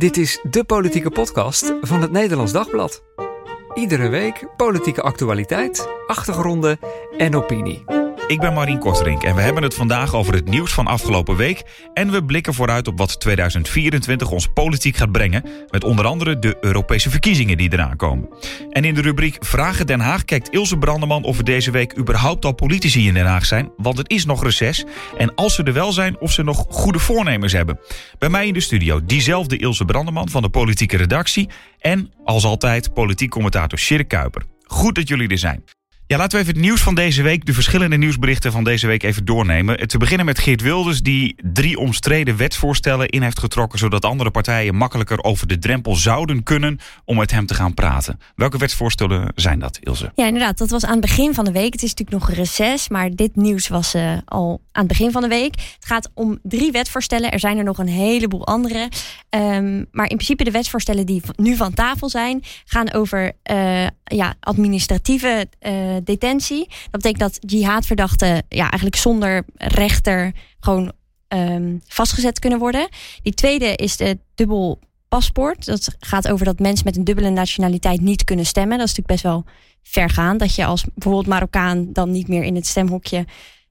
Dit is de politieke podcast van het Nederlands Dagblad. Iedere week politieke actualiteit, achtergronden en opinie. Ik ben Marien Korterink en we hebben het vandaag over het nieuws van afgelopen week. En we blikken vooruit op wat 2024 ons politiek gaat brengen. Met onder andere de Europese verkiezingen die eraan komen. En in de rubriek Vragen Den Haag kijkt Ilse Brandeman of er deze week überhaupt al politici in Den Haag zijn. Want het is nog reces. En als ze er wel zijn, of ze nog goede voornemens hebben. Bij mij in de studio diezelfde Ilse Brandeman van de politieke redactie. En als altijd politiek commentator Sjerk Kuiper. Goed dat jullie er zijn. Ja, laten we even het nieuws van deze week, de verschillende nieuwsberichten van deze week even doornemen. Te beginnen met Geert Wilders, die drie omstreden wetsvoorstellen in heeft getrokken, zodat andere partijen makkelijker over de drempel zouden kunnen om met hem te gaan praten. Welke wetsvoorstellen zijn dat, Ilse? Ja, inderdaad. Dat was aan het begin van de week. Het is natuurlijk nog reces, maar dit nieuws was uh, al aan het begin van de week. Het gaat om drie wetsvoorstellen. Er zijn er nog een heleboel andere. Um, maar in principe de wetsvoorstellen die nu van tafel zijn, gaan over uh, ja, administratieve uh, detentie. Dat betekent dat jihadverdachten ja, eigenlijk zonder rechter gewoon um, vastgezet kunnen worden. Die tweede is de dubbel paspoort. Dat gaat over dat mensen met een dubbele nationaliteit niet kunnen stemmen. Dat is natuurlijk best wel vergaand. Dat je als bijvoorbeeld Marokkaan dan niet meer in het stemhokje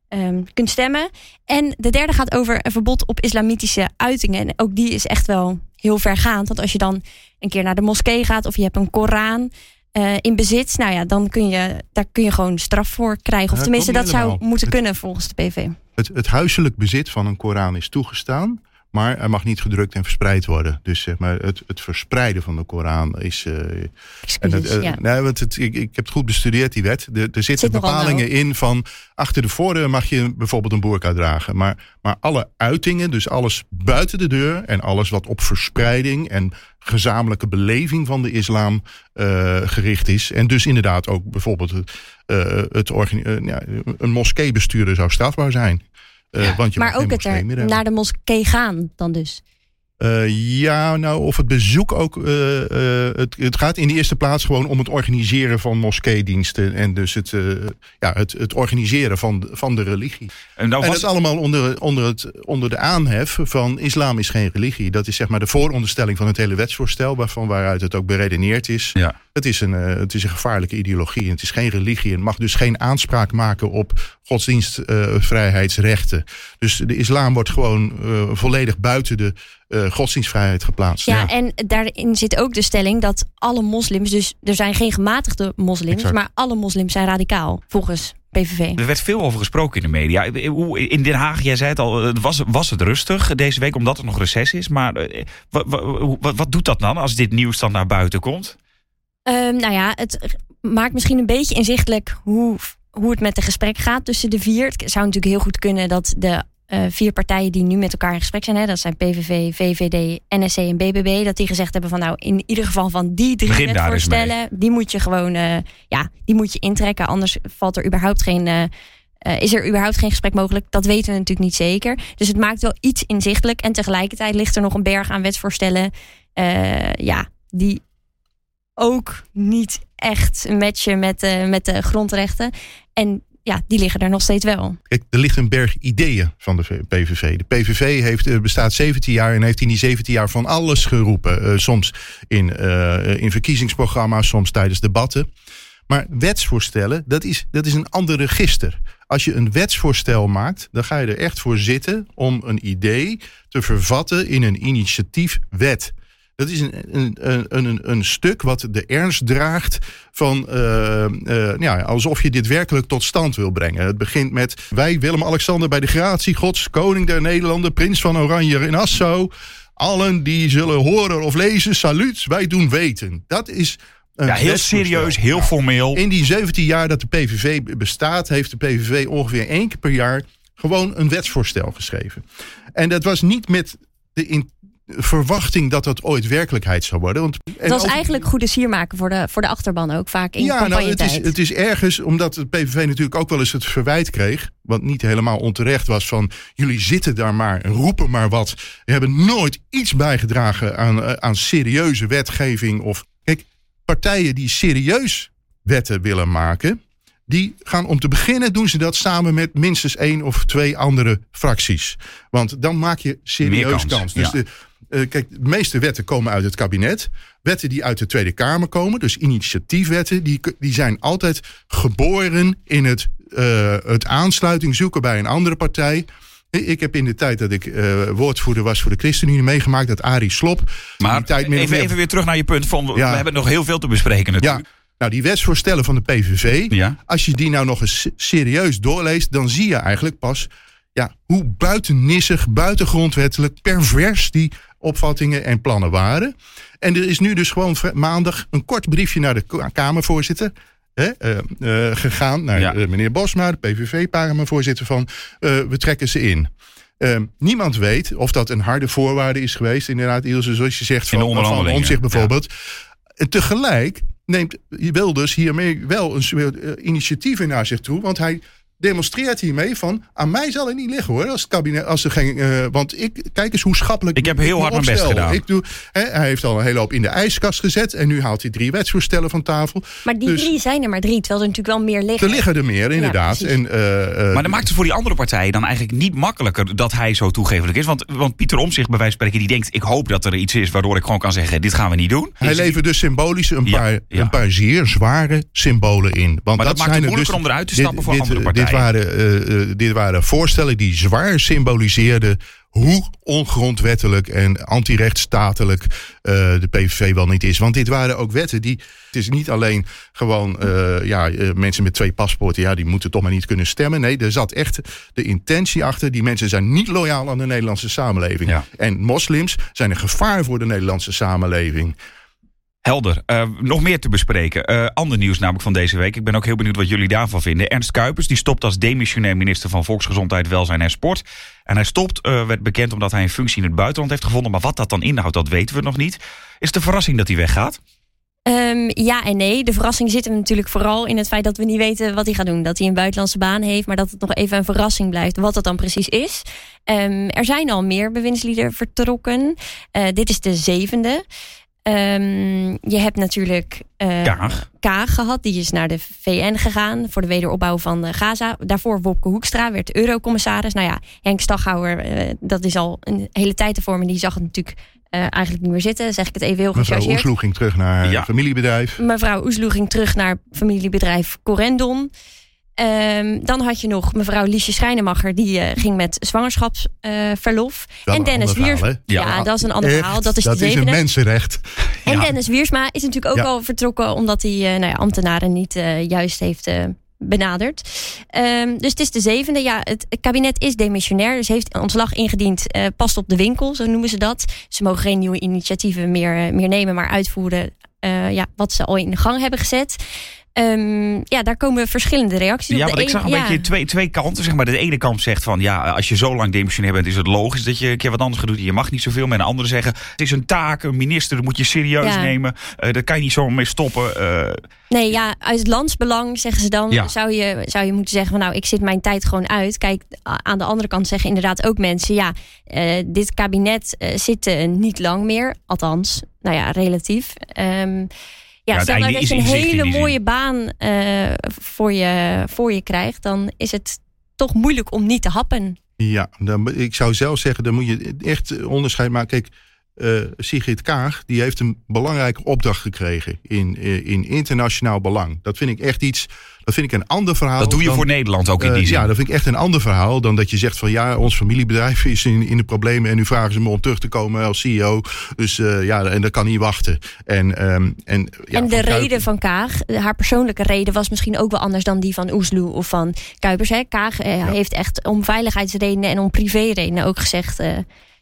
um, kunt stemmen. En de derde gaat over een verbod op islamitische uitingen. En ook die is echt wel heel vergaand. Want als je dan een keer naar de moskee gaat of je hebt een Koran uh, in bezit, nou ja, dan kun je daar kun je gewoon straf voor krijgen. Of Ja, tenminste, dat zou moeten Het- kunnen volgens de PV. Het, het huiselijk bezit van een Koran is toegestaan. Maar hij mag niet gedrukt en verspreid worden. Dus zeg maar, het, het verspreiden van de Koran is. en Excuses, het, eh, ja. nee, want het, ik, ik heb het goed bestudeerd, die wet. Er, er zitten Zit bepalingen nauw. in van. Achter de voordeur mag je bijvoorbeeld een boerka dragen. Maar, maar alle uitingen, dus alles buiten de deur. en alles wat op verspreiding en gezamenlijke beleving van de islam eh, gericht is. En dus inderdaad ook bijvoorbeeld het, ja, een moskeebestuurder zou strafbaar zijn. Eh, want je Maar ook het er naar de moskee gaan dan dus. Eh, ja, nou, of het bezoek ook. eh, eh, het, het gaat in de eerste plaats gewoon om het organiseren van moskeediensten. En dus het, ja, het, het organiseren van, de- van de religie. En nou dat allemaal onder, onder, het, onder de aanhef van islam is geen religie. Dat is zeg maar de vooronderstelling van het hele wetsvoorstel, waarvan waaruit het ook beredeneerd is. Ja. Het is, een, het is een gevaarlijke ideologie. Het is geen religie. en mag dus geen aanspraak maken op godsdienstvrijheidsrechten. dus de islam wordt gewoon volledig buiten de eh, godsdienstvrijheid geplaatst. Ja, en daarin zit ook de stelling dat alle moslims, dus er zijn geen gematigde moslims, Exact. maar alle moslims zijn radicaal, volgens PVV. Er werd veel over gesproken in de media. Hoe- In Den Haag, jij zei het al, het was, was het rustig deze week omdat er nog reces is. Maar eh, wat, wat, wat doet dat dan als dit nieuws dan naar buiten komt? Ehm, nou ja, het maakt misschien een beetje inzichtelijk hoe, hoe het met de gesprek gaat tussen de vier. Het zou natuurlijk heel goed kunnen dat de eh, vier partijen die nu met elkaar in gesprek zijn, hè, dat zijn PVV, VVD, NSC en BBB, dat die gezegd hebben van nou, in ieder geval van die drie wetvoorstellen, die moet je gewoon, eh, ja, die moet je intrekken, anders valt er überhaupt geen. eh, is er überhaupt geen gesprek mogelijk? Dat weten we natuurlijk niet zeker. Dus het maakt wel iets inzichtelijk. En tegelijkertijd ligt er nog een berg aan wetsvoorstellen. eh, ja, die ook niet echt matchen met, eh, met de grondrechten. En ja, die liggen er nog steeds wel. Kijk, er ligt een berg ideeën van de PVV. De PVV heeft, eh, bestaat 17 jaar en heeft in die 17 jaar van alles geroepen. Eh, soms in, eh, in verkiezingsprogramma's, soms tijdens debatten. Maar wetsvoorstellen, dat is, dat is een ander register. Als je een wetsvoorstel maakt, dan ga je er echt voor zitten om een idee te vervatten in een initiatiefwet. Dat is een, een, een, een, stuk wat de ernst draagt van eh, eh, ja, alsof je dit werkelijk tot stand wil brengen. Het begint met wij Willem-Alexander bij de gratie gods, koning der Nederlanden, prins van Oranje in Assau. Allen die zullen horen of lezen, salut, wij doen weten. Dat is een Ja, heel serieus, heel Ja. formeel. In die 17 jaar dat de PVV bestaat, heeft de PVV ongeveer één keer per jaar gewoon een wetsvoorstel geschreven. En dat was niet met de in verwachting dat dat ooit werkelijkheid zou worden. Want, Het was ook- eigenlijk goede siermaken voor de, voor de achterban ook vaak in ja, nou, het is, het is ergens omdat het PVV natuurlijk ook wel eens het verwijt kreeg. Wat niet helemaal onterecht was van jullie zitten daar maar en roepen maar wat. We hebben nooit iets bijgedragen aan, eh, aan serieuze wetgeving. Of kijk, partijen die serieus wetten willen maken. Die gaan om te beginnen doen ze dat samen met minstens één of twee andere fracties. Want dan maak je serieus Meer kans. kans, Dus ja. de, kijk, de meeste wetten komen uit het kabinet. Wetten die uit de Tweede Kamer komen, dus initiatiefwetten, die, die zijn altijd geboren in het, uh, het aansluiting zoeken bij een andere partij. Ik heb in de tijd dat ik uh, woordvoerder was voor de ChristenUnie meegemaakt dat Arie Slop. Maar tijd even, even weer terug naar je punt. Van, We hebben nog heel veel te bespreken natuurlijk. Ja. Nou, die wetsvoorstellen van de PVV, ja. als je die nou nog eens serieus doorleest, dan zie je eigenlijk pas ja, hoe buitennissig, buitengrondwettelijk, pervers die opvattingen en plannen waren. En er is nu dus gewoon maandag een kort briefje naar de Kamervoorzitter. Hè, uh, uh, gegaan naar Ja. uh, meneer Bosma, de PVV-Kamervoorzitter, van we trekken ze in. Ehm, niemand weet of dat een harde voorwaarde is geweest, inderdaad, Ilse, zoals je zegt, In van, van Omtzigt bijvoorbeeld. En tegelijk neemt Wilders hiermee wel een eh, initiatief naar zich toe, want hij demonstreert hiermee van aan mij zal het niet liggen hoor als het kabinet als er geen eh, want ik kijk eens hoe schappelijk Ik heb heel hard mijn best gedaan. Ik doe, hè, hij heeft al een hele hoop in de ijskast gezet en nu haalt hij drie wetsvoorstellen van tafel. Maar die Dus- drie zijn er maar drie, terwijl er natuurlijk wel meer liggen. Er liggen er meer inderdaad. en, eh, eh, Maar dan maakt het voor die andere partijen dan eigenlijk niet makkelijker dat hij zo toegevelijk is. Want, want Pieter Omzicht bij wijze van spreken, die denkt: ik hoop dat er iets is waardoor ik gewoon kan zeggen: dit gaan we niet doen. hij Is- levert dus symbolisch een Ja, paar, ja. een paar zeer zware symbolen in. Want Maar dat maakt het zijn er moeilijker dus- om eruit te dit- stappen voor dit, andere Dit waren, eh, eh, dit waren voorstellen die zwaar symboliseerden hoe ongrondwettelijk en antirechtsstatelijk eh, de PVV wel niet is. Want dit waren ook wetten die. Het is niet alleen gewoon ja, mensen met twee paspoorten, ja, die moeten toch maar niet kunnen stemmen. Nee, er zat echt de intentie achter. Die mensen zijn niet loyaal aan de Nederlandse samenleving. Ja. En moslims zijn een gevaar voor de Nederlandse samenleving. Helder. Eh, nog meer te bespreken. Eh, ander nieuws namelijk van deze week. Ik ben ook heel benieuwd wat jullie daarvan vinden. Ernst Kuipers die stopt als demissionair minister van Volksgezondheid, Welzijn en Sport. En hij stopt, eh, werd bekend omdat hij een functie in het buitenland heeft gevonden. Maar wat dat dan inhoudt, dat weten we nog niet. Is het een verrassing dat hij weggaat? Ehm, ja en nee. De verrassing zit hem natuurlijk vooral in het feit dat we niet weten wat hij gaat doen. Dat hij een buitenlandse baan heeft, maar dat het nog even een verrassing blijft wat het dan precies is. Ehm, er zijn al meer bewindslieden vertrokken. Dit is de zevende. Ehm, je hebt natuurlijk eh, Kaag. Kaag gehad. Die is naar de VN gegaan voor de wederopbouw van eh, Gaza. Daarvoor Wopke Hoekstra werd eurocommissaris. Nou ja, Henk Staghouwer, eh, dat is al een hele tijd ervoor. Maar die zag het natuurlijk eh, eigenlijk niet meer zitten. Zeg ik het even heel Mevrouw gechargeerd. Oesloe ging terug naar Ja. familiebedrijf. Mevrouw Oesloe ging terug naar familiebedrijf Corendon. Ehm, dan had je nog mevrouw Liesje Schrijnemacher. Die eh, ging met zwangerschapsverlof. Wel en een Dennis ander Wiers. verhaal, hè? ja, Ja, dat is een ander Echt, verhaal. Dat is dat is een mensenrecht. En Ja. Dennis Wiersma is natuurlijk ook Ja. al vertrokken omdat hij eh, nou ja, ambtenaren niet eh, juist heeft benaderd. Ehm, dus het is de zevende. Ja, het, kabinet is demissionair, dus heeft ontslag ingediend. past op de winkel, zo noemen ze dat. Ze mogen geen nieuwe initiatieven meer, meer nemen, maar uitvoeren ja, wat ze al in gang hebben gezet. Ehm, ja, daar komen verschillende reacties Ja, op. De ik zag een ja. beetje twee, twee kanten. Zeg maar. De ene kant zegt van ja, als je zo lang demissionair bent, is het logisch dat je een keer wat anders gaat doen. Je mag niet zoveel. Maar de anderen zeggen het is een taak, een minister, dat moet je serieus Ja. nemen. Eh daar kan je niet zomaar mee stoppen. Eh, Nee, ja, uit het landsbelang zeggen ze dan, Ja. zou, je, zou je moeten zeggen van nou, ik zit mijn tijd gewoon uit. Kijk, aan de andere kant zeggen inderdaad ook mensen, ja, eh, dit kabinet zit niet lang meer. Althans, nou ja, relatief. Ehm, ja, stel nou dat is je een hele mooie baan eh, voor, je, voor je krijgt, dan is het toch moeilijk om niet te happen. Ja, dan, ik zou zelf zeggen, dan moet je echt onderscheid maken. Kijk, eh, Sigrid Kaag, die heeft een belangrijke opdracht gekregen in, eh, in internationaal belang. Dat vind ik echt iets, dat vind ik een ander verhaal. dat doe je dan- voor Nederland ook in Eh, die zin. ja, dat vind ik echt een ander verhaal dan dat je zegt van ja, ons familiebedrijf is in, in de problemen en nu vragen ze me om terug te komen als CEO. Dus eh, ja, en dat kan niet wachten. En, ehm, en, ja, en de van reden van Kaag, haar persoonlijke reden, was misschien ook wel anders dan die van Oesloe of van Kuipers. Hè. Kaag heeft echt om veiligheidsredenen en om privéredenen ook gezegd eh,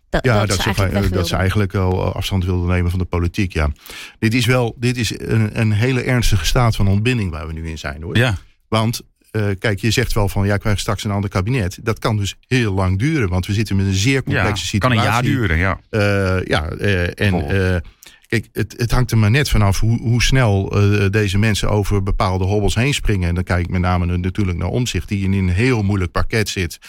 dat, Ja, dat, dat, ze eigenlijk dat ze eigenlijk al afstand wilden nemen van de politiek. Ja. Dit is wel dit is een, een hele ernstige staat van ontbinding waar we nu in zijn hoor. Ja. Want eh, kijk, je zegt wel van ja, krijg straks een ander kabinet. Dat kan dus heel lang duren, want we zitten met een zeer Ja, complexe kan situatie. een jaar duren, ja. Eh, ja, eh, en eh, kijk, het, het hangt er maar net vanaf hoe, hoe snel eh, deze mensen over bepaalde hobbels heen springen. En dan kijk ik met name natuurlijk naar Omzicht, die in een heel moeilijk pakket zit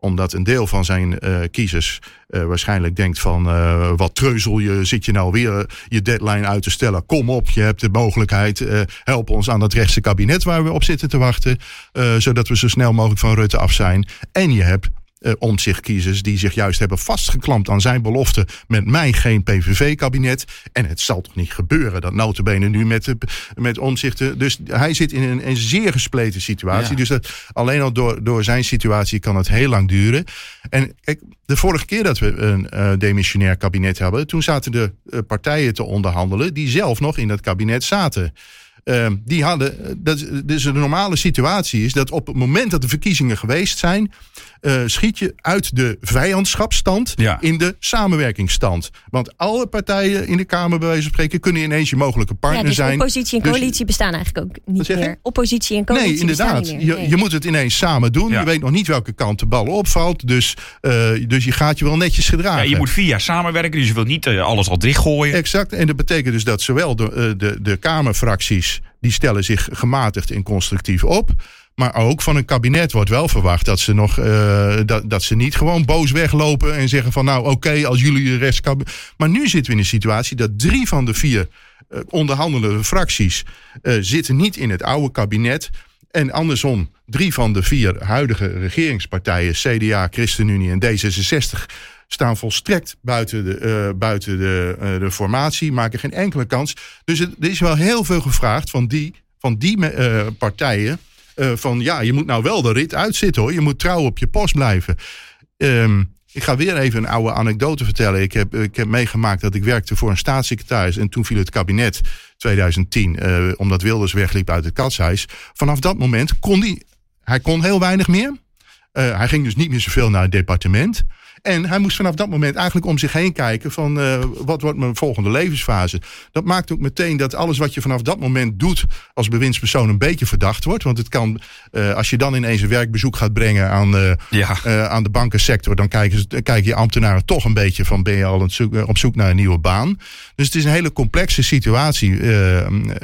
omdat een deel van zijn eh, kiezers eh, waarschijnlijk denkt van... eh, wat treuzel je, zit je nou weer je deadline uit te stellen? Kom op, je hebt de mogelijkheid. help ons aan dat rechtse kabinet waar we op zitten te wachten. zodat we zo snel mogelijk van Rutte af zijn. En je hebt uh, omzichtkiezers die zich juist hebben vastgeklampt aan zijn belofte met mij geen PVV-kabinet. En het zal toch niet gebeuren dat notabene nu met, met omzichten. Dus hij zit in een, een zeer gespleten situatie. Dus dat, alleen al door, door zijn situatie kan het heel lang duren. En kijk, de vorige keer dat we een uh, demissionair kabinet hebben, toen zaten de uh, partijen te onderhandelen die zelf nog in dat kabinet zaten. Uh, die hadden, dat, dus de normale situatie is dat op het moment dat de verkiezingen geweest zijn, uh, schiet je uit de vijandschapstand Ja. in de samenwerkingsstand. Want alle partijen in de Kamer, bij wijze van spreken, kunnen ineens je mogelijke partner Ja, dus zijn. oppositie en Dus- coalitie bestaan eigenlijk ook niet je? meer. Oppositie en coalitie Nee, inderdaad. bestaan niet meer. Je, Nee. je moet het ineens samen doen. Ja. Je weet nog niet welke kant de bal opvalt. Dus, uh, dus je gaat je wel netjes gedragen. Ja, je moet vier jaar samenwerken, dus je wilt niet uh, alles al dichtgooien. Exact. En dat betekent dus dat zowel de, uh, de, de Kamerfracties... die stellen zich gematigd en constructief op... Maar ook van een kabinet wordt wel verwacht dat ze, nog, uh, dat, dat ze niet gewoon boos weglopen en zeggen van nou oké, als jullie de rest. Maar nu zitten we in een situatie dat drie van de vier uh, onderhandelende fracties uh, zitten niet in het oude kabinet. En andersom, drie van de vier huidige regeringspartijen, CDA, ChristenUnie en D66, staan volstrekt buiten de, uh, buiten de, uh, de formatie, maken geen enkele kans. Dus er is wel heel veel gevraagd van die, van die uh, partijen. Van ja, je moet nou wel de rit uitzitten hoor. Je moet trouw op je post blijven. Um, ik ga weer even een oude anekdote vertellen. Ik heb, ik heb meegemaakt dat ik werkte voor een staatssecretaris. En toen viel het kabinet 2010. Uh, omdat Wilders wegliep uit het katshuis. Vanaf dat moment kon hij. Hij kon heel weinig meer. Hij ging dus niet meer zoveel naar het departement. En hij moest vanaf dat moment eigenlijk om zich heen kijken van uh, wat wordt mijn volgende levensfase. Dat maakt ook meteen dat alles wat je vanaf dat moment doet als bewindspersoon een beetje verdacht wordt. Want het kan, uh, als je dan ineens een werkbezoek gaat brengen aan, uh, ja. aan de bankensector, dan kijken, kijken je ambtenaren toch een beetje van ben je al op zoek naar een nieuwe baan. Dus het is een hele complexe situatie.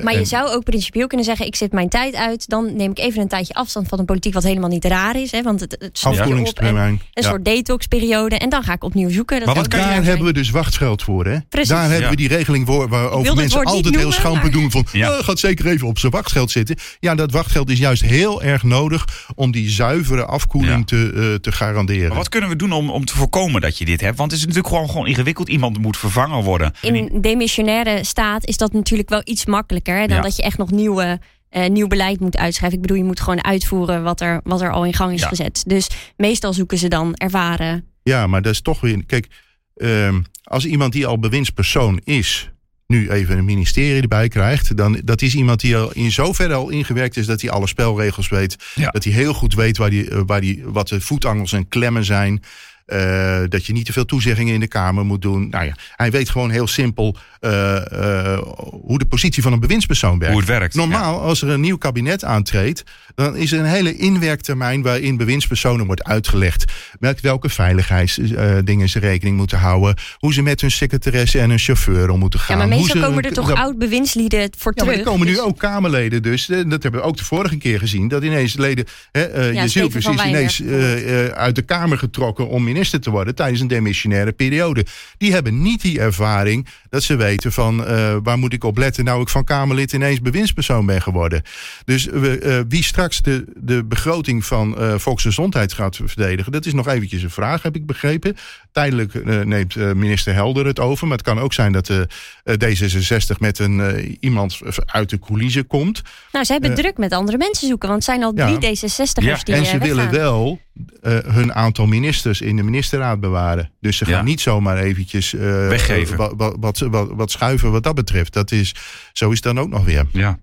maar je zou ook principieel kunnen zeggen, ik zit mijn tijd uit, dan neem ik even een tijdje afstand van een politiek wat helemaal niet raar is. Hè, want het, het Afkoelingstermijn. Een ja. soort detoxperiode. En dan ga ik opnieuw zoeken. Dat maar wat daar hebben we dus wachtgeld voor, hè? Precies. Daar hebben ja. we die regeling voor waarover mensen altijd noemen, heel schamper maar... doen van ja. oh, gaat zeker even op zijn wachtgeld zitten. Ja, dat wachtgeld is juist heel erg nodig om die zuivere afkoeling ja. te, uh, te garanderen. Maar wat kunnen we doen om, om te voorkomen dat je dit hebt? Want het is natuurlijk gewoon, gewoon ingewikkeld. Iemand moet vervangen worden. In demissionaire staat is dat natuurlijk wel iets makkelijker hè, dan Ja. dat je echt nog nieuwe uh, nieuw beleid moet uitschrijven. Ik bedoel, je moet gewoon uitvoeren wat er, wat er al in gang is Ja. gezet. Dus meestal zoeken ze dan ervaren. Ja, maar dat is toch weer. Kijk, um, als iemand die al bewindspersoon is. Nu even een ministerie erbij krijgt. Dan dat is iemand die al in zoverre al ingewerkt is dat hij alle spelregels weet. Ja. Dat hij heel goed weet waar die, waar die, wat de voetangels en klemmen zijn. Uh, dat je niet te veel toezeggingen in de Kamer moet doen. Nou ja, hij weet gewoon heel simpel uh, uh, hoe de positie van een bewindspersoon werkt. Hoe het werkt. Normaal, ja. als er een nieuw kabinet aantreedt, dan is er een hele inwerktermijn waarin bewindspersonen wordt uitgelegd met welke veiligheidsdingen ze rekening moeten houden, hoe ze met hun secretaresse en hun chauffeur om moeten gaan. Ja, maar meestal ze, komen er toch dat, oud bewindslieden voor ja, terug. er komen dus- nu ook Kamerleden dus. eh, Dat hebben we ook de vorige keer gezien. Dat ineens leden, hè, uh, Ja, je precies ineens uh, uh, uit de Kamer getrokken om minister te worden tijdens een demissionaire periode. Die hebben niet die ervaring dat ze weten van uh, waar moet ik op letten nou ik van Kamerlid ineens bewindspersoon ben geworden. Dus uh, wie straks de, de begroting van uh, volksgezondheid gaat verdedigen, dat is nog eventjes een vraag, heb ik begrepen. Tijdelijk uh, neemt uh, minister Helder het over, maar het kan ook zijn dat uh, D66 met een uh, iemand uit de coulissen komt. Nou, ze hebben druk met andere mensen zoeken, want het zijn al ja. drie D66'ers Ja. die En eh, ze willen wel uh, hun aantal ministers in de ministerraad bewaren. Dus ze gaan Ja. niet zomaar eventjes uh, Weggeven. Wat, wat, wat, wat, wat schuiven wat dat betreft. Dat is, zo is het dan ook nog weer. Ja.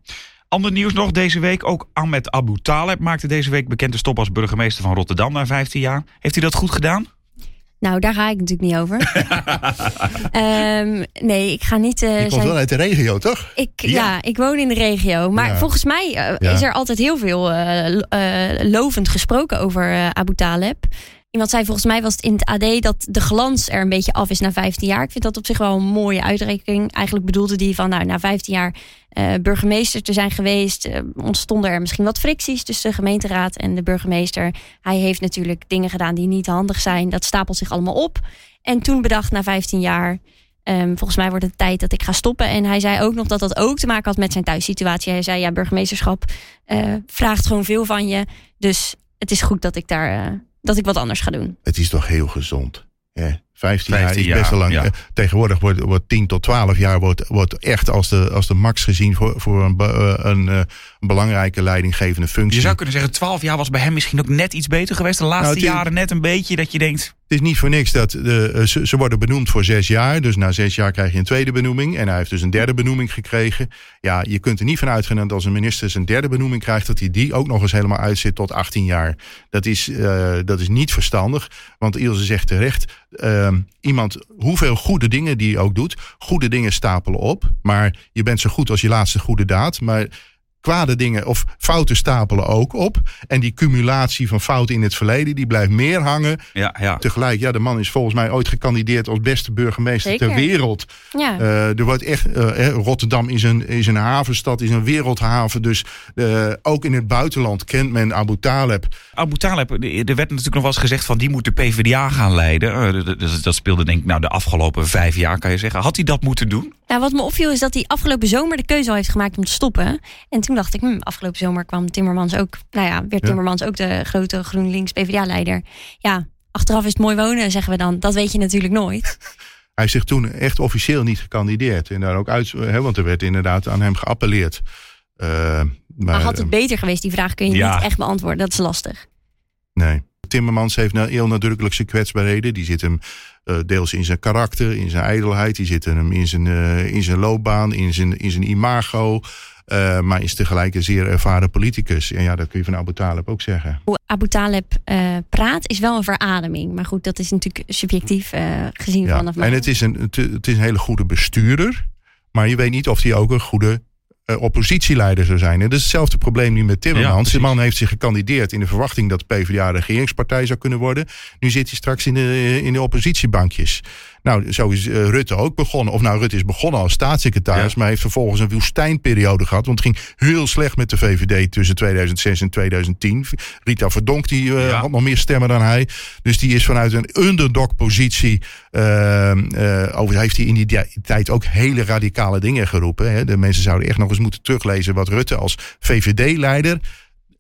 Ander nieuws nog deze week. Ook Ahmed Abu Taleb maakte deze week bekend te stoppen als burgemeester van Rotterdam na 15 jaar. Heeft hij dat goed gedaan? Nou, daar ga ik natuurlijk niet over. um, nee, ik ga niet. Uh, Je komt zijn... wel uit de regio, toch? Ik, ja. ja. ik woon in de regio. Maar Ja. volgens mij uh, Ja. is er altijd heel veel uh, lovend gesproken over Abu Taleb. Iemand zei volgens mij was het in het AD dat de glans er een beetje af is na 15 jaar. Ik vind dat op zich wel een mooie uitrekening. Eigenlijk bedoelde die van nou, na 15 jaar uh, burgemeester te zijn geweest, uh, ontstonden er misschien wat fricties tussen de gemeenteraad en de burgemeester. Hij heeft natuurlijk dingen gedaan die niet handig zijn. Dat stapelt zich allemaal op. En toen bedacht na 15 jaar. Um, volgens mij wordt het tijd dat ik ga stoppen. En hij zei ook nog dat dat ook te maken had met zijn thuissituatie. Hij zei: Ja, burgemeesterschap uh, vraagt gewoon veel van je. Dus het is goed dat ik daar dat ik wat anders ga doen. Het is toch heel gezond. Ja, 15, 15 jaar is best wel lang. ja. Eh, Tegenwoordig wordt, wordt 10 tot 12 jaar wordt, wordt echt als de, als de max gezien voor, voor een, eh, een, eh, een belangrijke leidinggevende functie. Je zou kunnen zeggen, 12 jaar was bij hem misschien ook net iets beter geweest. De laatste Nou, jaren net een beetje dat je denkt... Het is niet voor niks dat de, eh, ze, worden benoemd voor zes jaar. Dus na zes jaar krijg je een tweede benoeming. En hij heeft dus een derde benoeming gekregen. Ja, je kunt er niet van uitgaan dat als een minister zijn derde benoeming krijgt... dat hij die ook nog eens helemaal uitzit tot 18 jaar. Dat is, eh, dat is niet verstandig. Want Ilse zegt terecht, ehm, iemand, hoeveel goede dingen die je ook doet... goede dingen stapelen op. Maar je bent zo goed als je laatste goede daad. Maar kwade dingen of fouten stapelen ook op. En die cumulatie van fouten in het verleden... die blijft meer hangen Ja, ja. tegelijk, ja, de man is volgens mij ooit gekandideerd als beste burgemeester Zeker. ter wereld. Ja. Eh, er wordt echt, eh, hè, Rotterdam is een, is een havenstad, is een wereldhaven. Dus eh, ook in het buitenland kent men Abu Taleb. Abu Taleb, er werd natuurlijk nog wel eens gezegd van die moet de PvdA gaan leiden. Dat- dat- Dat speelde denk ik nou de afgelopen vijf jaar kan je zeggen. Had hij dat moeten doen? Nou, wat me opviel is dat hij afgelopen zomer de keuze al heeft gemaakt om te stoppen. En toen dacht ik, hm, afgelopen zomer kwam Timmermans ook, nou ja, werd. Timmermans ook de grote GroenLinks PvdA-leider. Ja, achteraf is het mooi wonen, zeggen we dan. Dat weet je natuurlijk nooit. Hij is zich toen echt officieel niet gekandideerd. En daar ook uit, hè, want er werd inderdaad aan hem geappelleerd. Eh, maar, Maar had het eh, beter geweest? Die vraag kun je Ja. niet echt beantwoorden. Dat is lastig. Nee. Timmermans heeft nou heel nadrukkelijk zijn kwetsbaarheden. Die zit hem eh, deels in zijn karakter, in zijn ijdelheid. Die zitten hem in zijn, in zijn loopbaan, in zijn, in zijn imago. Eh, maar is tegelijk een zeer ervaren politicus. En ja, dat kun je van Abu Talib ook zeggen. Hoe Abu Taleb eh, praat is wel een verademing. Maar goed, dat is natuurlijk subjectief eh, gezien Ja. vanaf En het is, een, het, het is een hele goede bestuurder. Maar je weet niet of hij ook een goede oppositieleider zou zijn. En dat is hetzelfde probleem nu met Ja, Timmermans. precies. de man heeft zich gekandideerd in de verwachting dat de PvdA een regeringspartij zou kunnen worden. Nu zit hij straks in de, in de oppositiebankjes. Nou, zo is eh, Rutte ook begonnen. Of nou, Rutte is begonnen als staatssecretaris, Ja. maar heeft vervolgens een woestijnperiode gehad. Want het ging heel slecht met de VVD tussen 2006 en 2010. Rita Verdonk die, eh, Ja. had nog meer stemmen dan hij. Dus die is vanuit een underdog-positie. eh, eh, over heeft hij in die di- tijd ook hele radicale dingen geroepen. Hè. De mensen zouden echt nog eens moeten teruglezen wat Rutte als VVD-leider.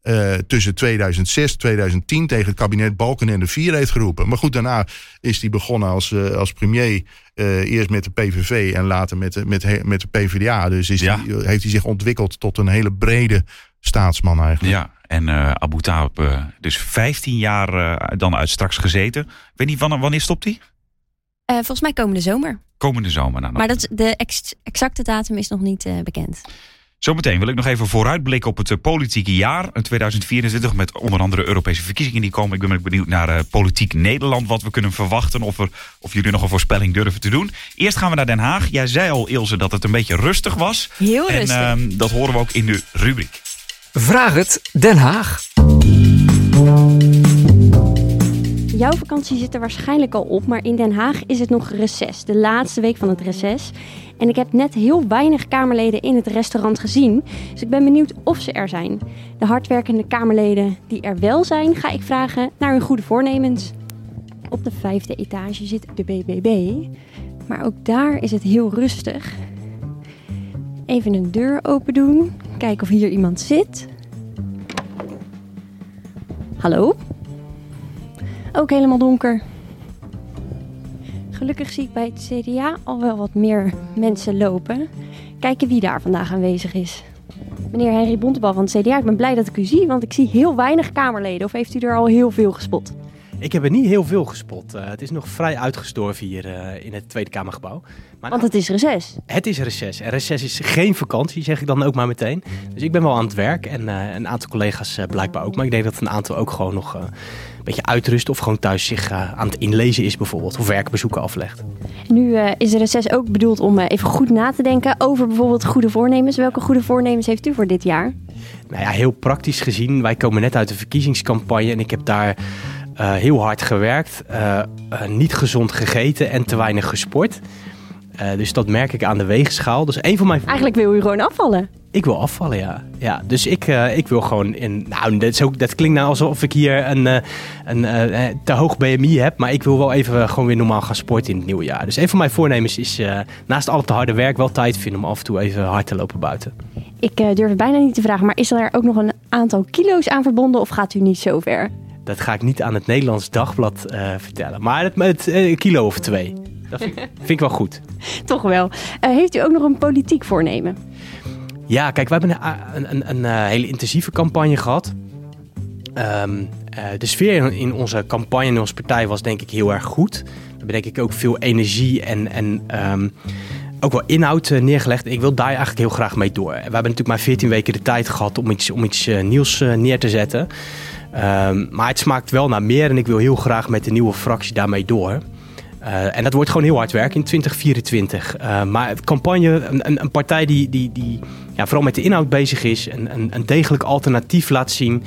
Eh, tussen 2006 2010 tegen het kabinet Balkenende 4 heeft geroepen. Maar goed, daarna is hij begonnen als, eh, als premier. eh, eerst met de PVV en later met de, met, he- met de PvdA. Dus is Ja. heeft hij zich ontwikkeld tot een hele brede staatsman eigenlijk. Ja, en eh, Abu eh, dus 15 jaar eh, dan uit straks gezeten. Ik weet niet, wanneer, wanneer stopt hij? Eh, volgens mij komende zomer. Komende zomer. Nou, Maar dat, de ex- exacte datum is nog niet eh, bekend. Zometeen wil ik nog even vooruitblikken op het eh, politieke jaar eh, 2024. Met onder andere Europese verkiezingen die komen. Ik ben benieuwd naar eh, politiek Nederland. Wat we kunnen verwachten. Of, er, of jullie nog een voorspelling durven te doen. Eerst gaan we naar Den Haag. Jij zei al, Ilse, dat het een beetje rustig was. Heel En rustig. ehm, dat horen we ook in de rubriek. Vraag het Den Haag. Jouw vakantie zit er waarschijnlijk al op, maar in Den Haag is het nog reces. De laatste week van het reces. En ik heb net heel weinig Kamerleden in het restaurant gezien. Dus ik ben benieuwd of ze er zijn. De hardwerkende Kamerleden die er wel zijn, ga ik vragen naar hun goede voornemens. Op de vijfde etage zit de BBB. Maar ook daar is het heel rustig. Even een deur open doen. Kijken of hier iemand zit. Hallo? Ook helemaal donker. Gelukkig zie ik bij het CDA al wel wat meer mensen lopen. Kijken wie daar vandaag aanwezig is. Meneer Henry Bontebal van het CDA, ik ben blij dat ik u zie, want ik zie heel weinig Kamerleden. Of heeft u er al heel veel gespot? Ik heb er niet heel veel gespot. Eh, het is nog vrij uitgestorven hier eh, in het Tweede Kamergebouw. Maar Want het is reces. het is reces. En reces is geen vakantie, zeg ik dan ook maar meteen. Dus ik ben wel aan het werk en eh, een aantal collega's blijkbaar ook. Maar ik denk dat een aantal ook gewoon nog beetje uitrusten of gewoon thuis zich eh, aan het inlezen is bijvoorbeeld. Of werkbezoeken aflegt. Nu eh, is de reces ook bedoeld om eh, even goed na te denken over bijvoorbeeld goede voornemens. Welke goede voornemens heeft u voor dit jaar? Nou ja, heel praktisch gezien, wij komen net uit de verkiezingscampagne en ik heb daar heel hard gewerkt. niet gezond gegeten en te weinig gesport. Dus dat merk ik aan de weegschaal. Dus een van mijn Eigenlijk wil u gewoon afvallen. Ik wil afvallen, ja. ja dus ik, eh, ik wil gewoon in. Nou, dat, is ook, dat klinkt nou alsof ik hier een, eh, een eh, te hoog BMI heb. Maar ik wil wel even gewoon weer normaal gaan sporten in het nieuwe jaar. Dus een van mijn voornemens is naast al het harde werk wel tijd vinden om af en toe even hard te lopen buiten. Ik durf het bijna niet te vragen, maar is er ook nog een aantal kilo's aan verbonden of gaat u niet zo ver? dat ga ik niet aan het Nederlands Dagblad vertellen. Maar het, met een kilo of twee. Dat vind, vind ik wel goed. Toch wel. Heeft u ook nog een politiek voornemen? Ja, kijk, we hebben een, een, een, eh, hele intensieve campagne gehad. Ehm, eh, de sfeer in, onze campagne, in onze partij, was denk ik heel erg goed. We hebben denk ik ook veel energie en, en ehm, ook wel inhoud eh, neergelegd. Ik wil daar eigenlijk heel graag mee door. We hebben natuurlijk maar 14 weken de tijd gehad om iets, om iets nieuws neer te zetten. Ehm, maar het smaakt wel naar meer en ik wil heel graag met de nieuwe fractie daarmee door. En dat wordt gewoon heel hard werken in 2024. Eh, maar campagne, een, een, een partij die, die, die ja, vooral met de inhoud bezig is, en een, een degelijk alternatief laat zien,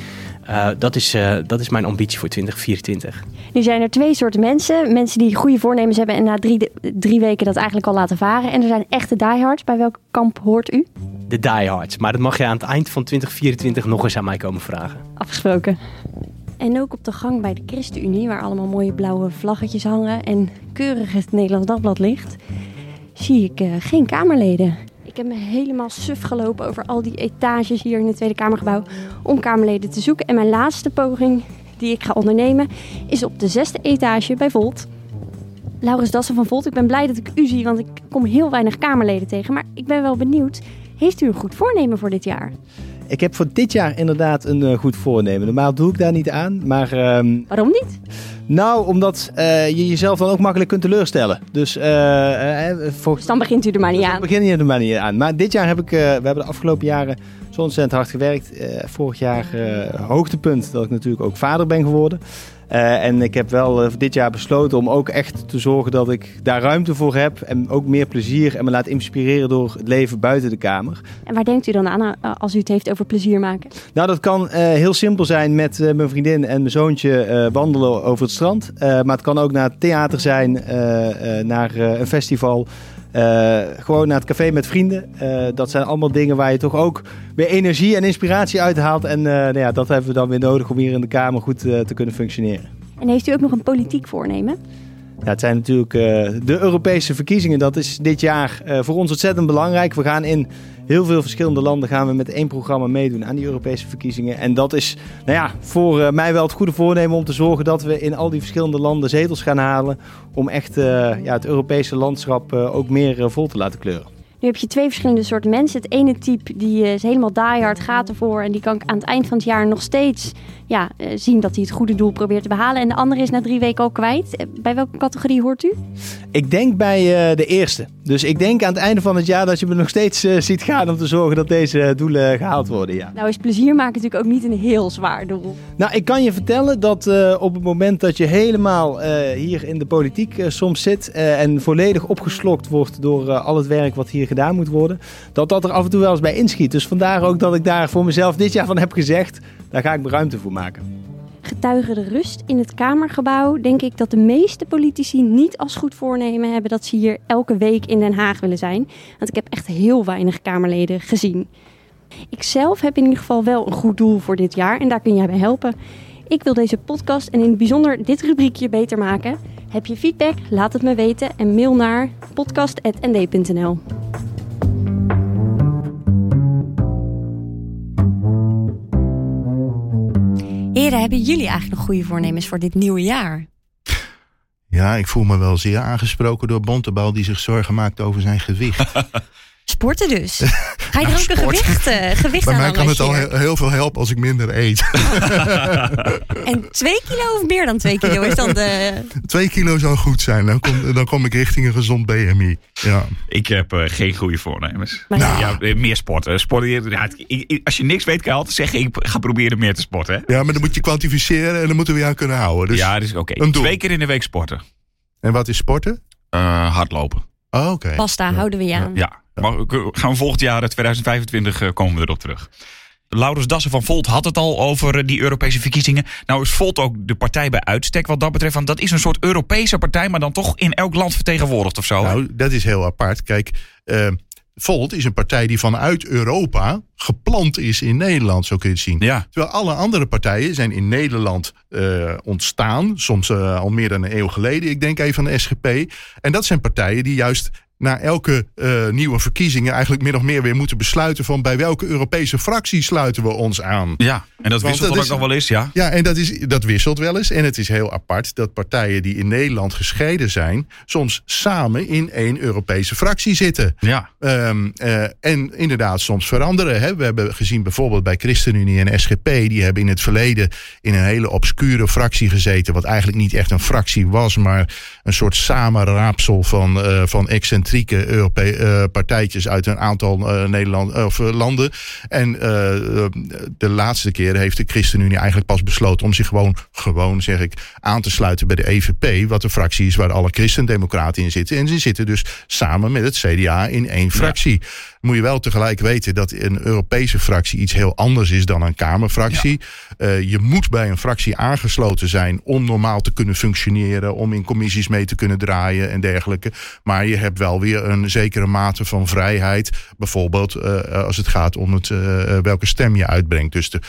eh, dat, is, eh, dat is mijn ambitie voor 2024. Nu zijn er twee soorten mensen. Mensen die goede voornemens hebben en na drie, drie weken dat eigenlijk al laten varen. En er zijn echte diehards. Bij welk kamp hoort u? De diehards. Maar dat mag je aan het eind van 2024 nog eens aan mij komen vragen. Afgesproken. En ook op de gang bij de ChristenUnie, waar allemaal mooie blauwe vlaggetjes hangen en keurig het Nederlands Dagblad ligt, zie ik eh, geen Kamerleden. Ik heb me helemaal suf gelopen over al die etages hier in het Tweede Kamergebouw om Kamerleden te zoeken. En mijn laatste poging die ik ga ondernemen is op de zesde etage bij Volt. Laurens Dassen van Volt, ik ben blij dat ik u zie, want ik kom heel weinig Kamerleden tegen. Maar ik ben wel benieuwd, heeft u een goed voornemen voor dit jaar? Ik heb voor dit jaar inderdaad een eh, goed voornemen. Normaal doe ik daar niet aan. Maar ehm, Waarom niet? nou, omdat eh, je jezelf dan ook makkelijk kunt teleurstellen. Dus eh, voor, Dus dan begint u er maar niet dus aan. dan begin je er maar niet aan. Maar dit jaar heb ik, we hebben de afgelopen jaren zo ontzettend hard gewerkt. Vorig jaar hoogtepunt dat ik natuurlijk ook vader ben geworden. Eh, en ik heb wel eh, dit jaar besloten om ook echt te zorgen dat ik daar ruimte voor heb. En ook meer plezier en me laat inspireren door het leven buiten de kamer. En waar denkt u dan aan eh, als u het heeft over plezier maken? Nou, dat kan heel simpel zijn met mijn vriendin en mijn zoontje wandelen over het strand. Maar het kan ook naar het theater zijn, naar een festival. Eh, gewoon naar het café met vrienden. Eh, dat zijn allemaal dingen waar je toch ook weer energie en inspiratie uithaalt. En eh, nou ja, dat hebben we dan weer nodig om hier in de Kamer goed te kunnen functioneren. En heeft u ook nog een politiek voornemen? Ja, het zijn natuurlijk eh, de Europese verkiezingen. Dat is dit jaar eh, voor ons ontzettend belangrijk. We gaan in heel veel verschillende landen gaan we met één programma meedoen aan die Europese verkiezingen. En dat is nou ja, voor eh, mij wel het goede voornemen om te zorgen dat we in al die verschillende landen zetels gaan halen. Om echt ja, het Europese landschap ook meer vol te laten kleuren. Nu heb je twee verschillende soorten mensen. Het ene type die is helemaal diehard, gaat ervoor. En die kan ik aan het eind van het jaar nog steeds ja, eh, zien dat hij het goede doel probeert te behalen. En de andere is na drie weken al kwijt. Eh, Bij welke categorie hoort u? Ik denk bij eh, de eerste. Dus ik denk aan het einde van het jaar dat je me nog steeds ziet gaan om te zorgen dat deze doelen gehaald worden. Ja. Nou is plezier maken natuurlijk ook niet een heel zwaar doel. Nou, ik kan je vertellen dat op het moment dat je helemaal hier in de politiek soms zit en volledig opgeslokt wordt door al het werk wat hier gedaan moet worden, dat dat er af en toe wel eens bij inschiet. Dus vandaar ook dat ik daar voor mezelf dit jaar van heb gezegd, daar ga ik me ruimte voor maken. Getuige de rust in het Kamergebouw denk ik dat de meeste politici niet als goed voornemen hebben dat ze hier elke week in Den Haag willen zijn. Want ik heb echt heel weinig Kamerleden gezien. Ik zelf heb in ieder geval wel een goed doel voor dit jaar en daar kun jij bij helpen. Ik wil deze podcast en in het bijzonder dit rubriekje beter maken. Heb je feedback? Laat het me weten en mail naar podcast.nd.nl. Heren, hebben jullie eigenlijk nog goede voornemens voor dit nieuwe jaar? Ja, ik voel me wel zeer aangesproken door Bontebal die zich zorgen maakt over zijn gewicht. Sporten dus. Ga je er ook een gewicht, eh, gewicht Bij aan mij kan het al heel, heel veel helpen als ik minder eet. En twee kilo of meer dan twee kilo is dan de... Twee kilo zou goed zijn. Dan kom, dan kom ik richting een gezond BMI. Ja. Ik heb eh, geen goede voornemens. Maar Nou. Ja, eh, meer sporten. sporten ja, als je niks weet, kan je altijd zeggen: ik ga proberen meer te sporten. Hè? ja, maar dan moet je kwantificeren en dan moeten we je aan kunnen houden. Dus, ja, is oké. een doel. Twee keer in de week sporten. En wat is sporten? Eh, hardlopen. Oh, Oké. Pasta houden we je aan. Ja. Maar gaan we volgend jaar, eh, 2025, eh, komen we erop terug. Laurens Dassen van Volt had het al over eh, die Europese verkiezingen. Nou is Volt ook de partij bij uitstek wat dat betreft. Want dat is een soort Europese partij, maar dan toch in elk land vertegenwoordigd of zo. Nou, dat is heel apart. Kijk, eh, Volt is een partij die vanuit Europa geplant is in Nederland, zo kun je het zien. Ja. Terwijl alle andere partijen zijn in Nederland eh, ontstaan. Soms eh, al meer dan een eeuw geleden. Ik denk even aan de SGP. En dat zijn partijen die juist na elke uh, nieuwe verkiezingen eigenlijk min of meer weer moeten besluiten van bij welke Europese fractie sluiten we ons aan. Ja, en dat wisselt dan ook nog wel eens, ja. Ja, en dat, is, dat wisselt wel eens. En het is heel apart dat partijen die in Nederland gescheiden zijn, soms samen in één Europese fractie zitten. Ja. Um, uh, en inderdaad soms veranderen. Hè. We hebben gezien bijvoorbeeld bij ChristenUnie en SGP, die hebben in het verleden in een hele obscure fractie gezeten, wat eigenlijk niet echt een fractie was, maar een soort samenraapsel van, uh, van excentrieke Europese uh, partijtjes uit een aantal uh, Nederland, of, landen. En de laatste keer heeft de ChristenUnie eigenlijk pas besloten om zich gewoon, gewoon zeg ik, aan te sluiten bij de EVP, wat een fractie is waar alle christendemocraten in zitten. En ze zitten dus samen met het CDA in één fractie. Ja moet je wel tegelijk weten dat een Europese fractie iets heel anders is dan een Kamerfractie. Ja. Uh, je moet bij een fractie aangesloten zijn om normaal te kunnen functioneren, om in commissies mee te kunnen draaien en dergelijke. Maar je hebt wel weer een zekere mate van vrijheid. Bijvoorbeeld uh, als het gaat om het, uh, welke stem je uitbrengt. Dus de,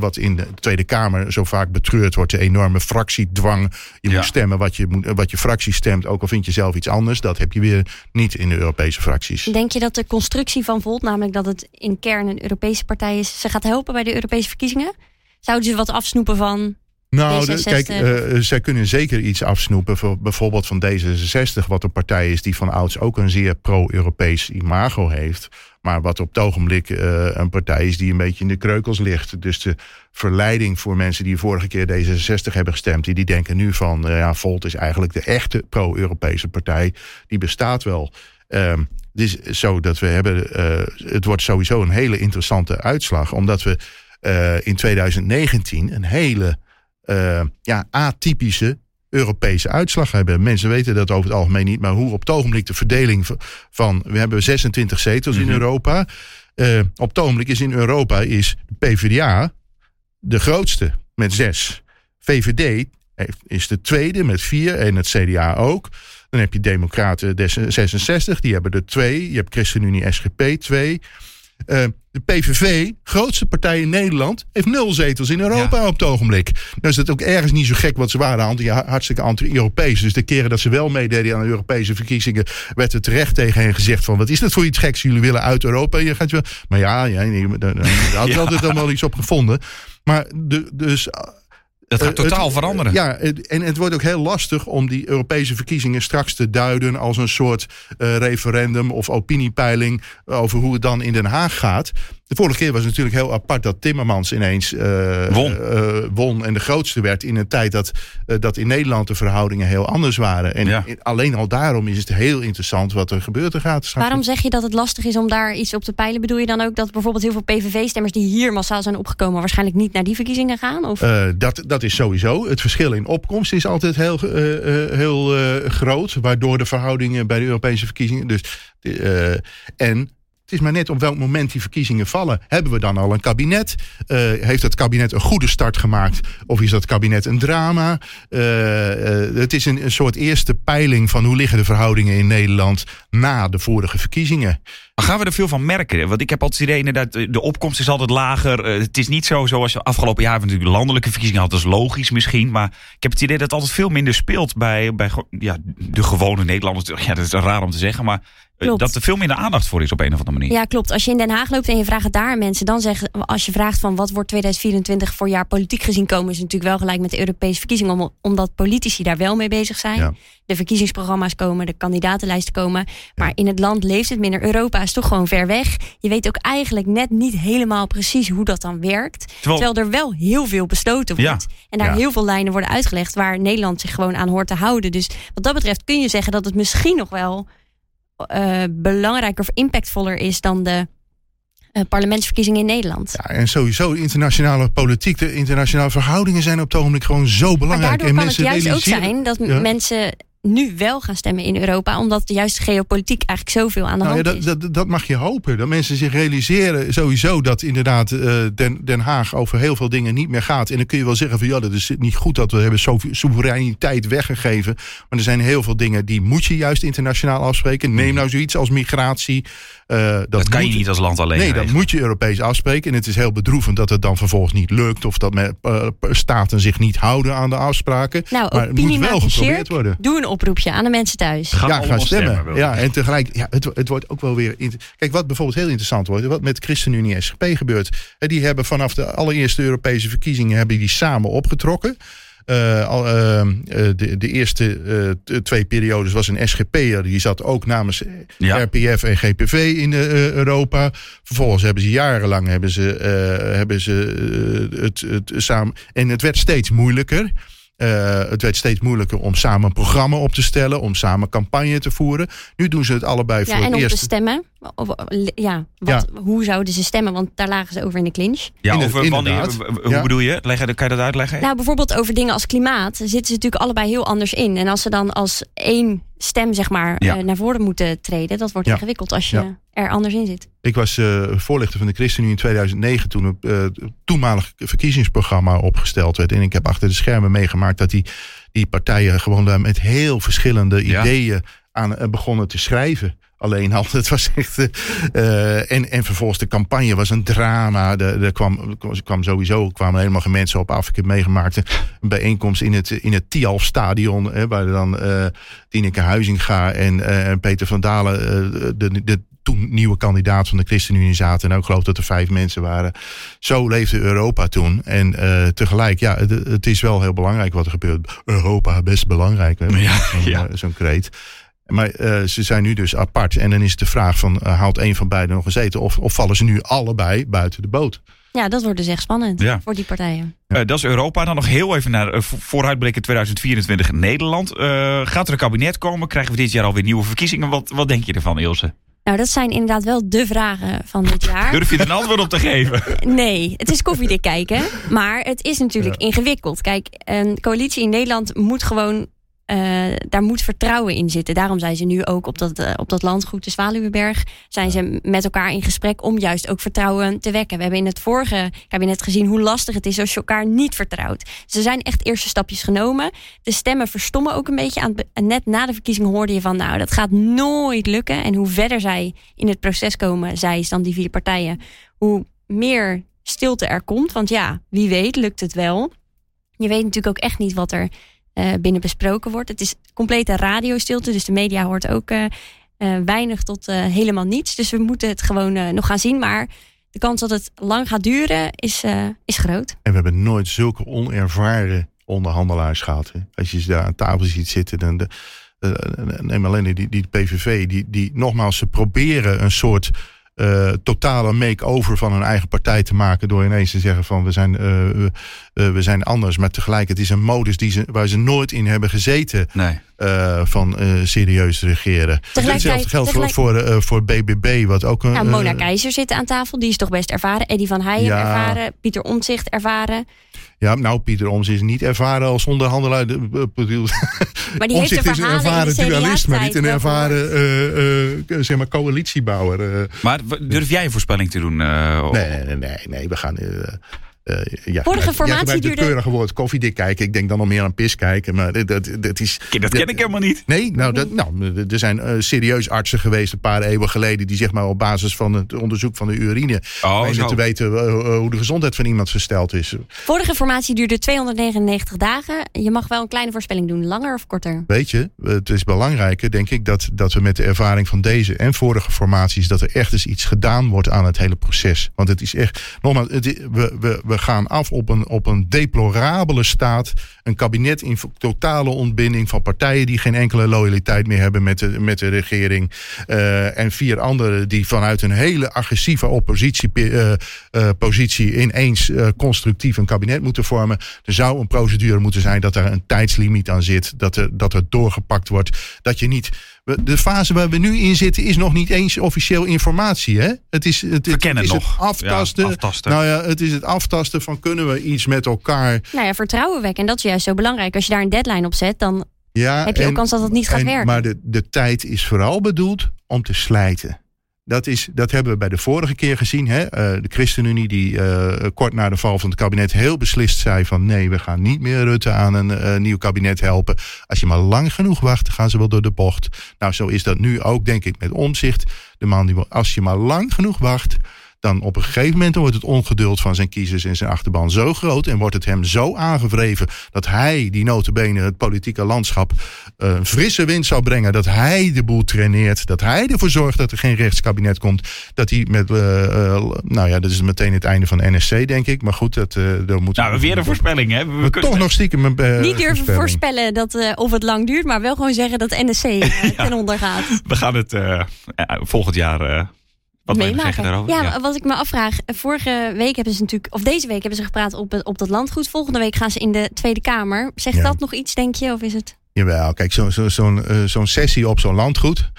wat in de Tweede Kamer zo vaak betreurd wordt, de enorme fractiedwang. Je ja. moet stemmen wat je, moet, wat je fractie stemt, ook al vind je zelf iets anders. Dat heb je weer niet in de Europese fracties. Denk je dat de constructie van Volt, namelijk dat het in kern een Europese partij is, ze gaat helpen bij de Europese verkiezingen? Zouden ze wat afsnoepen van nou, de, kijk, uh, zij kunnen zeker iets afsnoepen. Voor, bijvoorbeeld van D66, wat een partij is die van ouds ook een zeer pro-Europees imago heeft. Maar wat op het ogenblik uh, een partij is die een beetje in de kreukels ligt. Dus de verleiding voor mensen die vorige keer D66 hebben gestemd, die, die denken nu van, uh, ja, Volt is eigenlijk de echte pro-Europese partij. Die bestaat wel. Uh, het is zo dat we hebben. Uh, het wordt sowieso een hele interessante uitslag. Omdat we uh, in 2019 een hele uh, ja, atypische Europese uitslag hebben. Mensen weten dat over het algemeen niet. Maar hoe op het ogenblik de verdeling van. We hebben 26 zetels in Europa. op het ogenblik is in Europa is de PvdA de grootste met zes. VVD is de tweede met vier en het CDA ook. Dan heb je Democraten 66, die hebben er twee. Je hebt ChristenUnie SGP twee. Uh, de PVV, grootste partij in Nederland, heeft nul zetels in Europa ja. op het ogenblik. Nou is dat ook ergens niet zo gek, want ze waren hartstikke anti-Europees. Dus de keren dat ze wel meededen aan de Europese verkiezingen, werd er terecht tegen hen gezegd van, wat is dat voor iets geks? Jullie willen uit Europa. Je gaat wel, maar ja, ja, daar had altijd wel iets op gevonden. Maar de, dus dat gaat totaal het, veranderen. Ja, en het wordt ook heel lastig om die Europese verkiezingen straks te duiden als een soort uh, referendum of opiniepeiling over hoe het dan in Den Haag gaat. De vorige keer was het natuurlijk heel apart dat Timmermans ineens uh, won. Uh, won en de grootste werd in een tijd dat, uh, dat in Nederland de verhoudingen heel anders waren. En ja. alleen al daarom is het heel interessant wat er gebeurt er gaat. Waarom zeg je dat het lastig is om daar iets op te peilen? Bedoel je dan ook dat bijvoorbeeld heel veel PVV-stemmers die hier massaal zijn opgekomen waarschijnlijk niet naar die verkiezingen gaan? Of? dat, dat is sowieso. Het verschil in opkomst is altijd heel, heel groot, waardoor de verhoudingen bij de Europese verkiezingen. Dus, en het is maar net op welk moment die verkiezingen vallen. Hebben we dan al een kabinet? Uh, heeft het kabinet een goede start gemaakt? Of is dat kabinet een drama? Uh, uh, het is een, een, soort eerste peiling van hoe liggen de verhoudingen in Nederland na de vorige verkiezingen. Maar gaan we er veel van merken? Want ik heb altijd het idee, inderdaad, de opkomst is altijd lager. het is niet zo zoals je afgelopen jaar natuurlijk landelijke verkiezingen had. Dat is logisch misschien. Maar ik heb het idee dat het altijd veel minder speelt bij, bij ja, de gewone Nederlanders. Ja, dat is raar om te zeggen. Maar Klopt. Dat er veel minder aandacht voor is op een of andere manier. Ja, klopt. Als je in Den Haag loopt en je vraagt het daar aan mensen, dan zeggen als je vraagt van wat wordt 2024 voor jaar politiek gezien komen, is het natuurlijk wel gelijk met de Europese verkiezingen, omdat politici daar wel mee bezig zijn. Ja. De verkiezingsprogramma's komen, de kandidatenlijsten komen. Maar in het land leeft het minder. Europa is toch gewoon ver weg. Je weet ook eigenlijk net niet helemaal precies hoe dat dan werkt. Terwijl, Terwijl er wel heel veel besloten wordt. En daar heel veel lijnen worden uitgelegd waar Nederland zich gewoon aan hoort te houden. Dus wat dat betreft kun je zeggen dat het misschien nog wel uh, belangrijker of impactvoller is dan de uh, parlementsverkiezingen in Nederland. Ja, en sowieso internationale politiek, de internationale verhoudingen zijn op het ogenblik gewoon zo belangrijk. Maar daardoor en kan het juist ook zijn dat ja. mensen nu wel gaan stemmen in Europa, omdat juist geopolitiek eigenlijk zoveel aan de nou, hand ja, dat, is. Dat, dat, mag je hopen. Dat mensen zich realiseren sowieso dat inderdaad uh, Den, Den Haag over heel veel dingen niet meer gaat. En dan kun je wel zeggen van ja, dat is niet goed dat we hebben zoveel soevereiniteit weggegeven. Maar er zijn heel veel dingen die moet je juist internationaal afspreken. Neem nou zoiets als migratie. Uh, dat, dat kan moet, je niet als land alleen. Nee, dat moet je Europees afspreken. En het is heel bedroevend dat het dan vervolgens niet lukt. Of dat met, uh, staten zich niet houden aan de afspraken. Nou, maar het moet wel geprobeerd worden. Doe een oproepje aan de mensen thuis. Ga ja, allemaal gaan stemmen. ja, en tegelijk, ja, het, het wordt ook wel weer. Kijk, wat bijvoorbeeld heel interessant wordt, wat met ChristenUnie SGP gebeurt. Hè, die hebben vanaf de allereerste Europese verkiezingen hebben die samen opgetrokken. Eh, eh, eh, de, de eerste twee periodes was een SGP'er. Die zat ook namens Ja. RPF en GPV in Europa. Vervolgens hebben ze jarenlang hebben ze, hebben ze het, het samen. En het werd steeds moeilijker. Eh, het werd steeds moeilijker om samen een programma op te stellen, om samen campagne te voeren. Nu doen ze het allebei Ja, voor en het om te eerst. stemmen. Of, Ja, wat, hoe zouden ze stemmen? Want daar lagen ze over in de clinch. Ja, Inderdaad, over wanneer, inderdaad. w- w- hoe Ja. bedoel je? Leg, kan je dat uitleggen? Nou, bijvoorbeeld over dingen als klimaat zitten ze natuurlijk allebei heel anders in. En als ze dan als één stem zeg maar Ja. eh, naar voren moeten treden, dat wordt Ja. ingewikkeld als je Ja. er anders in zit. Ik was eh, voorlichter van de ChristenUnie in 2009 toen het eh, toenmalig verkiezingsprogramma opgesteld werd. En ik heb achter de schermen meegemaakt dat die, die partijen gewoon daar met heel verschillende Ja. ideeën aan begonnen te schrijven. Alleen al, het was echt. eh, eh, en, en vervolgens de campagne was een drama. Er, er kwam, kwam sowieso kwamen helemaal geen mensen op af. Ik heb meegemaakt een bijeenkomst in het, in het Tialf Stadion. Hè, waar dan eh Tineke Huizinga en eh, Peter van Dalen, de, de toen nieuwe kandidaat van de ChristenUnie zaten. En ook geloof dat er vijf mensen waren. Zo leefde Europa toen. En tegelijk, ja, het, het is wel heel belangrijk wat er gebeurt. Europa, best belangrijk. Ja, Zo'n ja. zo'n kreet. Maar eh, ze zijn nu dus apart. En dan is de vraag van, eh, haalt een van beiden nog een zetel? Of, of vallen ze nu allebei buiten de boot? Ja, dat wordt dus echt spannend Ja. voor die partijen. Eh, dat is Europa. Dan nog heel even naar vo- vooruitblikken 2024 in Nederland. Eh, gaat er een kabinet komen? Krijgen we dit jaar alweer nieuwe verkiezingen? Wat, wat denk je ervan, Ilse? Nou, dat zijn inderdaad wel de vragen van dit jaar. Durf je er een antwoord op te geven? Nee, het is koffiedik kijken. Maar het is natuurlijk ingewikkeld. Kijk, een coalitie in Nederland moet gewoon. Eh, daar moet vertrouwen in zitten. Daarom zijn ze nu ook op dat, eh, op dat landgoed de Zwaluwenberg. Zijn ze met elkaar in gesprek om juist ook vertrouwen te wekken. We hebben in het vorige kabinet gezien hoe lastig het is als je elkaar niet vertrouwt. Ze zijn echt eerste stapjes genomen. De stemmen verstommen ook een beetje. Aan het net na de verkiezingen hoorde je van, nou, dat gaat nooit lukken. En hoe verder zij in het proces komen, zij is dan die vier partijen, hoe meer stilte er komt. Want ja, wie weet lukt het wel. Je weet natuurlijk ook echt niet wat er binnen besproken wordt. Het is complete radiostilte, dus de media hoort ook eh, eh, weinig tot eh, helemaal niets. Dus we moeten het gewoon eh, nog gaan zien. Maar de kans dat het lang gaat duren is, eh, is groot. En we hebben nooit zulke onervaren onderhandelaars gehad. Als je ze daar aan tafel ziet zitten, dan de, eh, neem alleen die, die PVV, die, die nogmaals, ze proberen een soort eh, totale make-over van hun eigen partij te maken door ineens te zeggen van we zijn, eh, eh, we zijn anders. Maar tegelijk, het is een modus die ze, waar ze nooit in hebben gezeten Nee. eh, van eh, serieus regeren. Tegelijkertijd- Hetzelfde geldt voor, tegelijk- voor, eh, voor BBB, wat ook een... Ja, Mona Keizer zit aan tafel, die is toch best ervaren. Eddie van Heijen Ja. ervaren, Pieter Omtzigt ervaren. Ja, nou, Pieter Oms is niet ervaren als onderhandelaar. De- be- bedoel- Maar die heeft is een verhalen ervaren in de dualist, maar niet een ervaren eh, eh, zeg maar coalitiebouwer. eh. Maar durf jij een voorspelling te doen? eh, nee, nee, nee, nee, nee, we gaan. Eh eh, ja, Vorige formatie duurde- het keurige woord koffiedik kijken. Ik denk dan nog meer aan pis kijken. Maar dat, dat, dat is. Dat ken ik helemaal niet. Nee, nou, dat, nou er zijn eh, serieus artsen geweest een paar eeuwen geleden. die zeg maar op basis van het onderzoek van de urine. Oh, te weten eh, hoe de gezondheid van iemand versteld is. Vorige formatie duurde 299 dagen. Je mag wel een kleine voorspelling doen, langer of korter. Weet je, het is belangrijker, denk ik, dat, dat we met de ervaring van deze en vorige formaties, dat er echt eens iets gedaan wordt aan het hele proces. Want het is echt, nogmaals, het is- we, we, gaan af op een, op een deplorabele staat. Een kabinet in totale ontbinding van partijen die geen enkele loyaliteit meer hebben met de, met de regering. Eh, en vier anderen die vanuit een hele agressieve oppositiepositie ineens eh, constructief een kabinet moeten vormen. Er zou een procedure moeten zijn dat er een tijdslimiet aan zit. Dat er, dat er doorgepakt wordt. Dat je niet. We- De fase waar we nu in zitten is nog niet eens officieel informatie. Hè? Het is het, het, is nog. het aftasten. Ja, aftasten. Nou ja, het is het aftasten van kunnen we iets met elkaar. Nou ja, vertrouwen wekken. En dat is juist zo belangrijk. Als je daar een deadline op zet, dan Ja, heb je ook kans dat het niet gaat en- werken. Maar de, de tijd is vooral bedoeld om te slijten. Dat, is, dat hebben we bij de vorige keer gezien. Hè? Eh, de ChristenUnie die eh, kort na de val van het kabinet heel beslist zei van nee, we gaan niet meer Rutte aan een eh, nieuw kabinet helpen. Als je maar lang genoeg wacht, gaan ze wel door de bocht. Nou, zo is dat nu ook denk ik met omzicht. De man die als je maar lang genoeg wacht, dan op een gegeven moment wordt het ongeduld van zijn kiezers en zijn achterban zo groot. En wordt het hem zo aangevreven dat hij, die notabene het politieke landschap, eh, een frisse wind zou brengen. Dat hij de boel traineert. Dat hij ervoor zorgt dat er geen rechtskabinet komt. Dat hij met, eh, eh, nou ja, dat is meteen het einde van NSC, denk ik. Maar goed, dat, uh, dat moet. Nou, weer een voorspelling, hè? We, kunnen toch nog stiekem een uh, Niet durven voorspellen dat, uh, of het lang duurt, maar wel gewoon zeggen dat NSC ja. ten onder gaat. We gaan het volgend jaar wat meemaken. Daarover? Ja, ja, wat ik me afvraag. Vorige week hebben ze natuurlijk, of deze week hebben ze gepraat op, op dat landgoed. Volgende week gaan ze in de Tweede Kamer. Zegt dat nog iets, denk je? Of is het. Jawel, kijk, zo'n zo, zo zo'n sessie op zo'n landgoed.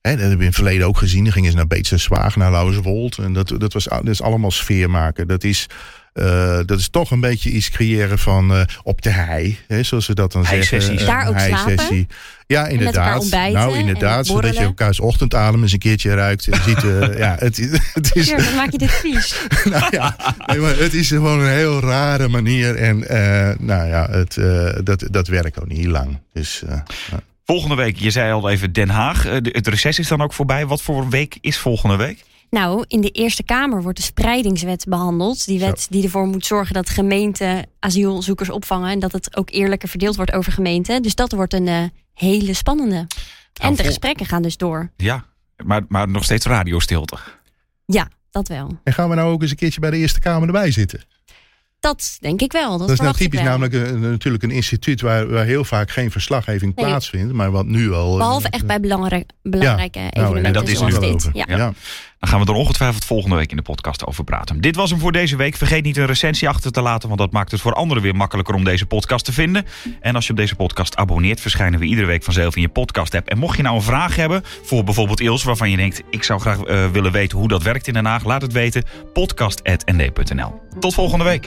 Hè, dat hebben we in het verleden ook gezien. Dan gingen ze naar Beetse Zwaag, naar Lauwerswold. En dat, dat, was, dat is allemaal sfeer maken. Dat is, uh, dat is toch een beetje iets creëren van uh, op de hei. Hè, zoals ze dat dan zeggen. Daar ook slapen. Ja, inderdaad. Nou, inderdaad. Zodat je elkaars ochtendadem eens een keertje ruikt. En ziet, uh, ja, het, het is... Ja, dan maak je dit vies. nou ja, nee, maar het is gewoon een heel rare manier. En nou ja, het, dat, dat werkt ook niet lang. Dus... Volgende week, je zei al even Den Haag. Het reces is dan ook voorbij. Wat voor week is volgende week? Nou, in de Eerste Kamer wordt de spreidingswet behandeld. Die wet die ervoor moet zorgen dat gemeenten asielzoekers opvangen. En dat het ook eerlijker verdeeld wordt over gemeenten. Dus dat wordt een uh, hele spannende. Nou, en de gesprekken gaan dus door. Ja, maar, maar nog steeds radiostilte. Ja, dat wel. En gaan we nou ook eens een keertje bij de Eerste Kamer erbij zitten? Dat denk ik wel. Dat, dat is nou typisch namelijk een, natuurlijk een instituut waar, waar heel vaak geen verslaggeving nee. plaatsvindt, maar wat nu al. Behalve echt bij belangrijk, belangrijke ja. evenementen. Nou, en dat is nu dit. Ja. ja. Dan gaan we er ongetwijfeld volgende week in de podcast over praten. Dit was hem voor deze week. Vergeet niet een recensie achter te laten, want dat maakt het voor anderen weer makkelijker om deze podcast te vinden. En als je op deze podcast abonneert, verschijnen we iedere week vanzelf in je podcast-app. En mocht je nou een vraag hebben voor bijvoorbeeld Ils, waarvan je denkt: ik zou graag uh, willen weten hoe dat werkt in Den Haag, laat het weten. podcast.nd.nl. Tot volgende week.